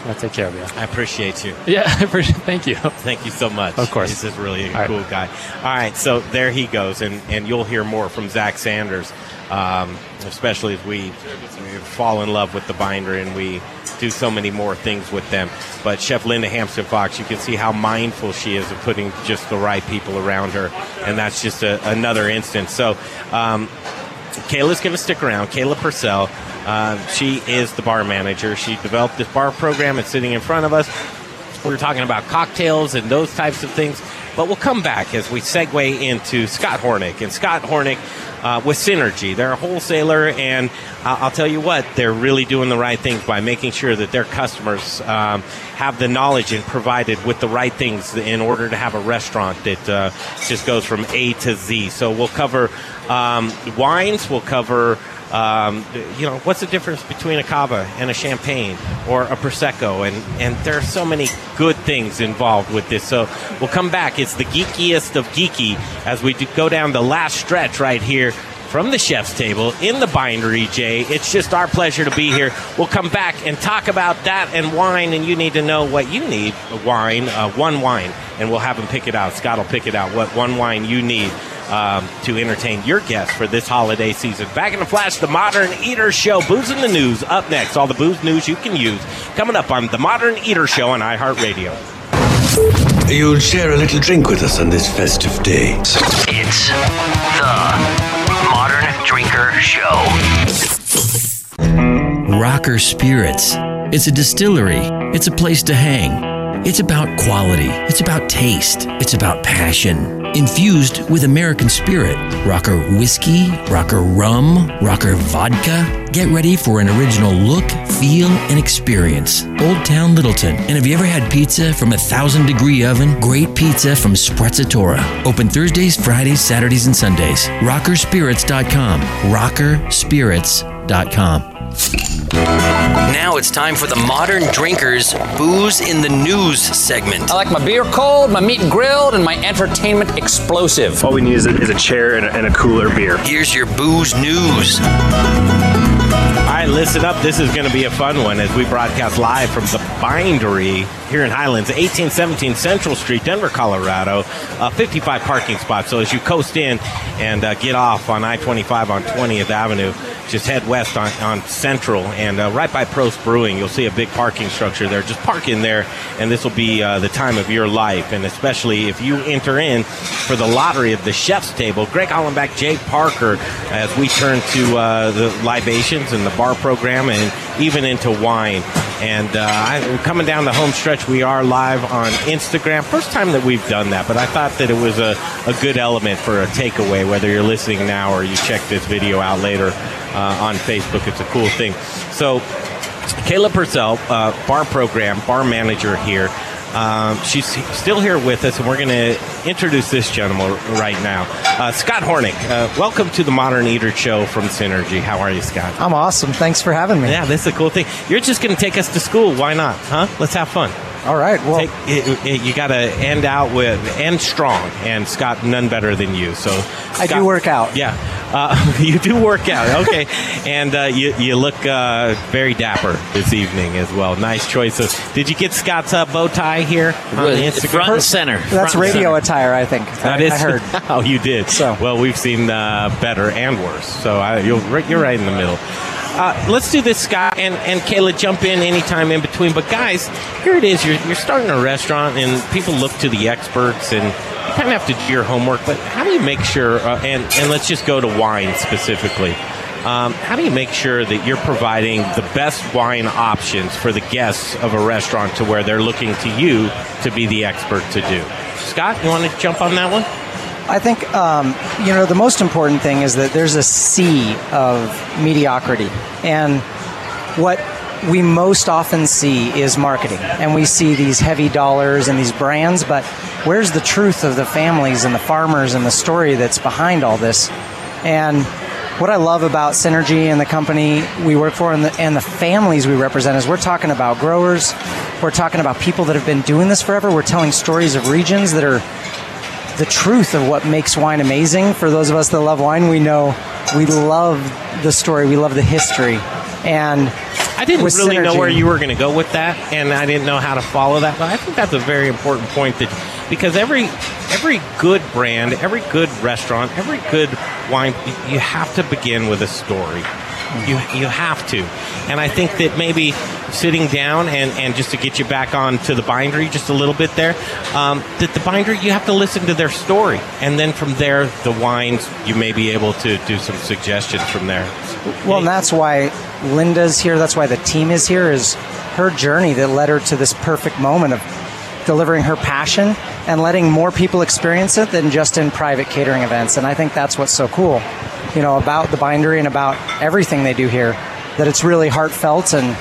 Speaker 10: of take care of you.
Speaker 5: I appreciate you.
Speaker 10: Yeah, *laughs* I appreciate. Thank you.
Speaker 5: Thank you so much.
Speaker 10: Of course.
Speaker 5: He's just really a
Speaker 10: All right.
Speaker 5: cool guy. All right, so there he goes, and, and you'll hear more from Zach Sanders, um, especially as we fall in love with the binder and we do so many more things with them. But Chef Linda Hampsten Fox, you can see how mindful she is of putting just the right people around her, and that's just a, another instance. So, um, Kayla's going to stick around. Kayla Purcell. Uh, she is the bar manager. She developed this bar program. It's sitting in front of us. We're talking about cocktails and those types of things. But we'll come back as we segue into Scott Hornick. And Scott Hornick uh, with Synergy. They're a wholesaler, and I'll, I'll tell you what, they're really doing the right things by making sure that their customers um, have the knowledge and provided with the right things in order to have a restaurant that uh, just goes from A to Z. So we'll cover um, wines, we'll cover. Um, you know, what's the difference between a cava and a champagne or a prosecco? And and there are so many good things involved with this. So we'll come back. It's the geekiest of geeky as we go down the last stretch right here from the chef's table in the bindery, Jay. It's just our pleasure to be here. We'll come back and talk about that and wine, and you need to know what you need wine, uh, one wine, and we'll have him pick it out. Scott will pick it out, what one wine you need um, to entertain your guests for this holiday season. Back in the flash, the Modern Eater Show. Booze in the News up next. All the booze news you can use. Coming up on the Modern Eater Show on iHeartRadio.
Speaker 14: You'll share a little drink with us on this festive day.
Speaker 2: It's the Modern Drinker Show.
Speaker 12: Rocker Spirits. It's a distillery. It's a place to hang. It's about quality. It's about taste. It's about passion. Infused with American spirit. Rocker whiskey, rocker rum, rocker vodka. Get ready for an original look, feel, and experience. Old Town Littleton. And have you ever had pizza from a thousand degree oven? Great pizza from Sprezzatura. Open Thursdays, Fridays, Saturdays, and Sundays. Rockerspirits.com. Rockerspirits.com.
Speaker 2: Now it's time for the Modern Drinkers Booze in the News segment.
Speaker 15: I like my beer cold, my meat grilled, and my entertainment explosive.
Speaker 16: All we need is a, is a chair and a, and a cooler beer.
Speaker 2: Here's your booze news.
Speaker 5: Right, listen up. This is going to be a fun one as we broadcast live from the Bindery here in Highlands, 1817 Central Street, Denver, Colorado. Uh, 55 parking spots. So as you coast in and uh, get off on I 25 on 20th Avenue, just head west on, on Central and uh, right by Prost Brewing, you'll see a big parking structure there. Just park in there, and this will be uh, the time of your life. And especially if you enter in for the lottery of the chef's table, Greg Hollenbeck, Jay Parker, as we turn to uh, the libations and the bar program and even into wine. And uh, coming down the home stretch, we are live on Instagram. First time that we've done that, but I thought that it was a, a good element for a takeaway, whether you're listening now or you check this video out later uh, on Facebook. It's a cool thing. So, Kayla Purcell, uh, bar program, bar manager here. Um, she's still here with us, and we're going to introduce this gentleman right now. Uh, Scott Hornick, uh, welcome to the Modern Eater Show from Synergy. How are you, Scott?
Speaker 17: I'm awesome. Thanks for having me.
Speaker 5: Yeah, this is a cool thing. You're just going to take us to school. Why not? Huh? Let's have fun.
Speaker 17: All right. Well,
Speaker 5: Take, it, it- you got to end out with end strong, and Scott, none better than you. So
Speaker 17: I do work out.
Speaker 5: Yeah, uh, *laughs* you do work out. Okay, and uh, you you look uh, very dapper this evening as well. Nice choice of. Did you get Scott's uh, bow tie here on
Speaker 9: Really,
Speaker 5: Instagram?
Speaker 9: front and center.
Speaker 17: that's
Speaker 5: Front
Speaker 17: radio
Speaker 5: center.
Speaker 17: attire, I think.
Speaker 5: That
Speaker 17: I,
Speaker 5: is.
Speaker 17: I heard. *laughs*
Speaker 5: oh, you did.
Speaker 17: So.
Speaker 5: well, we've seen uh, better and worse. So I, you're right- you're right in the middle. Uh, let's do this, Scott and, and Kayla. Jump in anytime in between. But guys, here it is. You're, you're starting a restaurant, and people look to the experts, and you kind of have to do your homework. But how do you make sure? Uh, and and let's just go to wine specifically. Um, how do you make sure that you're providing the best wine options for the guests of a restaurant to where they're looking to you to be the expert to do? Scott, you want to jump on that one?
Speaker 17: I think um, you know the most important thing is that there's a sea of mediocrity, and what we most often see is marketing, and we see these heavy dollars and these brands. But where's the truth of the families and the farmers and the story that's behind all this? And what I love about Synergy and the company we work for and the, and the families we represent is we're talking about growers, we're talking about people that have been doing this forever. We're telling stories of regions that are the truth of what makes wine amazing. For those of us that love wine, we know we love the story, we love the history, and
Speaker 5: I didn't really know where you were going to go with that, and I didn't know how to follow that. But I think that's a very important point that because every every good brand, every good restaurant, every good wine, you have to begin with a story. You you have to, and I think that maybe sitting down and, and just to get you back on to the bindery just a little bit there, um, that the bindery you have to listen to their story, and then from there the wines you may be able to do some suggestions from there.
Speaker 17: Well, and that's why Linda's here. That's why the team is here. Is her journey that led her to this perfect moment of delivering her passion and letting more people experience it than just in private catering events. And I think that's what's so cool, you know, about the bindery and about everything they do here. That it's really heartfelt and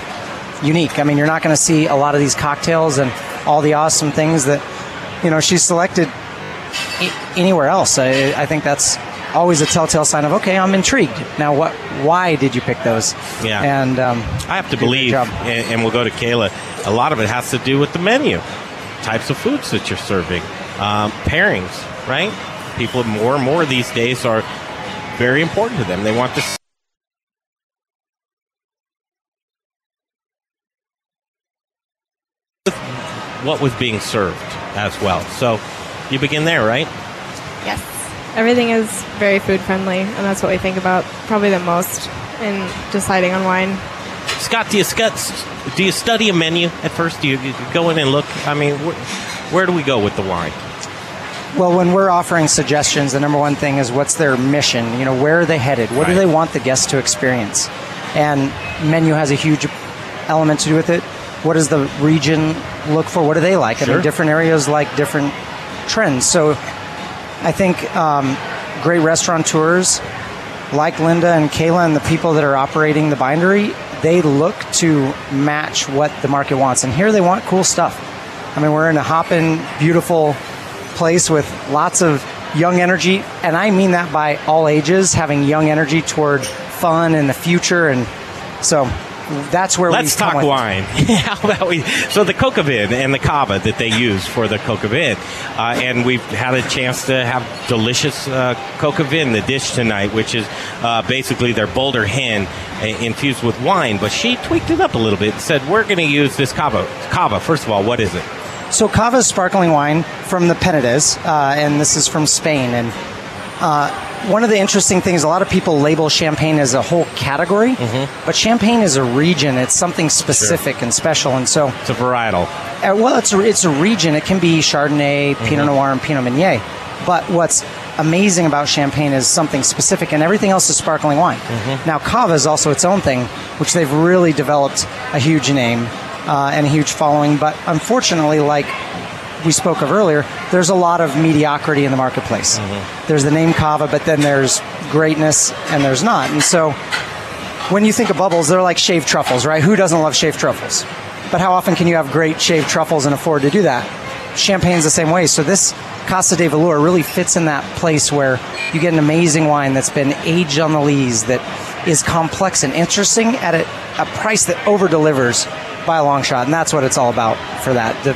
Speaker 17: unique. I mean, you're not going to see a lot of these cocktails and all the awesome things that you know she's selected i- anywhere else. I, I think that's always a telltale sign of okay, I'm intrigued. Now, what? Why did you pick those?
Speaker 5: Yeah.
Speaker 17: and um,
Speaker 5: I have to believe, and, and we'll go to Kayla. A lot of it has to do with the menu, types of foods that you're serving, um, pairings, right? People more and more these days are very important to them. They want this. What was being served as well. So you begin there, right?
Speaker 13: Yes. Everything is very food friendly, and that's what we think about probably the most in deciding on wine.
Speaker 5: Scott, do you, do you study a menu at first? Do you, you go in and look? I mean, wh- where do we go with the wine?
Speaker 17: Well, when we're offering suggestions, the number one thing is what's their mission? You know, where are they headed? What do they want the guests to experience? And menu has a huge element to do with it. What does the region look for? What do they like? I mean, different areas like different trends. So I think um, great restaurateurs like Linda and Kayla and the people that are operating the bindery, they look to match what the market wants. And here they want cool stuff. I mean, we're in a hopping, beautiful place with lots of young energy, and I mean that by all ages, having young energy toward fun and the future. And so that's where
Speaker 5: Let's talk wine. *laughs* How about we? So the coq au vin and the cava that they use for the coq au vin, uh, and we've had a chance to have delicious uh, coq au vin, the dish tonight, which is uh, basically their Boulder hen uh, infused with wine. But she tweaked it up a little bit and said, "We're going to use this cava. Cava. First of all, what is it?
Speaker 17: So cava is sparkling wine from the Penedès, uh, and this is from Spain. And uh, one of the interesting things, a lot of people label champagne as a whole category,
Speaker 5: Mm-hmm.
Speaker 17: but champagne is a region. It's something specific and special, and so
Speaker 5: it's a varietal.
Speaker 17: Uh, well, it's a, it's a region. It can be Chardonnay, Pinot Noir, and Pinot Meunier. But what's amazing about champagne is something specific, and everything else is sparkling wine. Now, cava is also its own thing, which they've really developed a huge name uh, and a huge following. But unfortunately, like we spoke of earlier, there's a lot of mediocrity in the marketplace. There's the name cava, but then there's greatness and there's not. And so when you think of bubbles, they're like shaved truffles, right? Who doesn't love shaved truffles? But how often can you have great shaved truffles and afford to do that? Champagne's the same way. So this Casa de Velour really fits in that place where you get an amazing wine that's been aged on the lees that is complex and interesting at a, a price that over delivers by a long shot. And that's what it's all about for that. The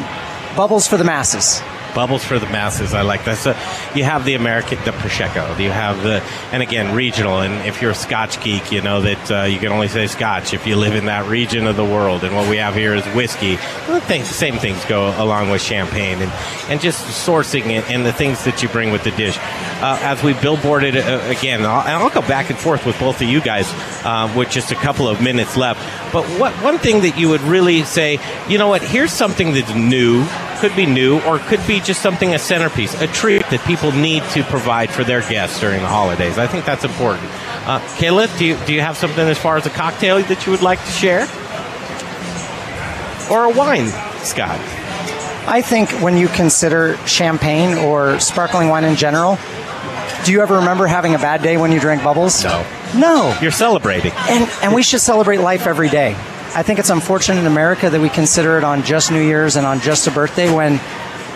Speaker 17: bubbles for the masses.
Speaker 5: Bubbles for the masses. I like that. So you have the American, the Prosecco. You have the, and again, regional. And if you're a Scotch geek, you know that uh, you can only say Scotch if you live in that region of the world. And what we have here is whiskey. The same things go along with champagne and, and just sourcing it and the things that you bring with the dish. Uh, as we billboarded uh, again, I'll, and I'll go back and forth with both of you guys uh, with just a couple of minutes left. But what one thing that you would really say, you know what? Here's something that's new, could be new, or could be just something a centerpiece, a treat that people need to provide for their guests during the holidays. I think that's important. Uh, do you do you have something as far as a cocktail that you would like to share, or a wine, Scott?
Speaker 17: I think when you consider champagne or sparkling wine in general, do you ever remember having a bad day when you drank bubbles?
Speaker 5: No.
Speaker 17: No.
Speaker 5: You're celebrating.
Speaker 17: And and we should celebrate life every day. I think it's unfortunate in America that we consider it on just New Year's and on just a birthday when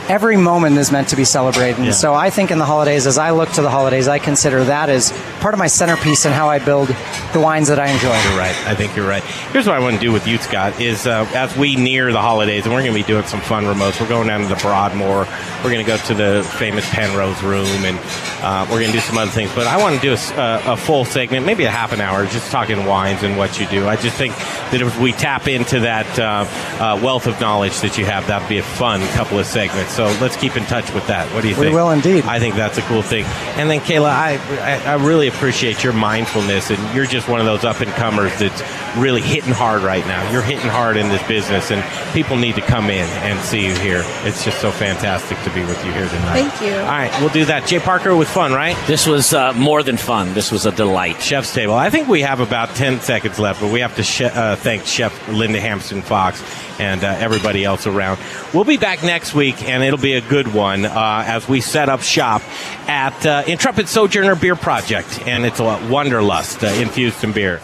Speaker 17: every moment is meant to be celebrated.
Speaker 5: Yeah.
Speaker 17: so I think in the holidays, as I look to the holidays, I consider that as part of my centerpiece and how I build the wines that I enjoy.
Speaker 5: You're right. I think you're right. Here's what I want to do with you, Scott, is uh, as we near the holidays, and we're going to be doing some fun remotes. We're going down to the Broadmoor. We're going to go to the famous Penrose Room, and uh, we're going to do some other things. But I want to do a, uh, a full segment, maybe a half an hour, just talking wines and what you do. I just think that if we tap into that uh, uh, wealth of knowledge that you have, that'd be a fun couple of segments. So let's keep in touch with that. What do you
Speaker 17: We
Speaker 5: think?
Speaker 17: We will indeed.
Speaker 5: I think that's a cool thing. And then, Kayla, I, I, I really appreciate your mindfulness, and you're just one of those up and comers that's really hitting hard right now. You're hitting hard in this business, and people need to come in and see you here. It's just so fantastic to be with you here tonight.
Speaker 13: Thank you.
Speaker 5: All right, we'll do that. Jay Parker it was fun, right?
Speaker 9: This was uh, more than fun. This was a delight.
Speaker 5: Chef's Table. I think we have about 10 seconds left, but we have to sh- uh, thank Chef Linda Hampsten Fox and uh, everybody else around. We'll be back next week, and it'll be a good one uh, as we set up shop at uh, Intrepid Sojourner Beer Project, and it's a Wanderlust uh, infused in beer.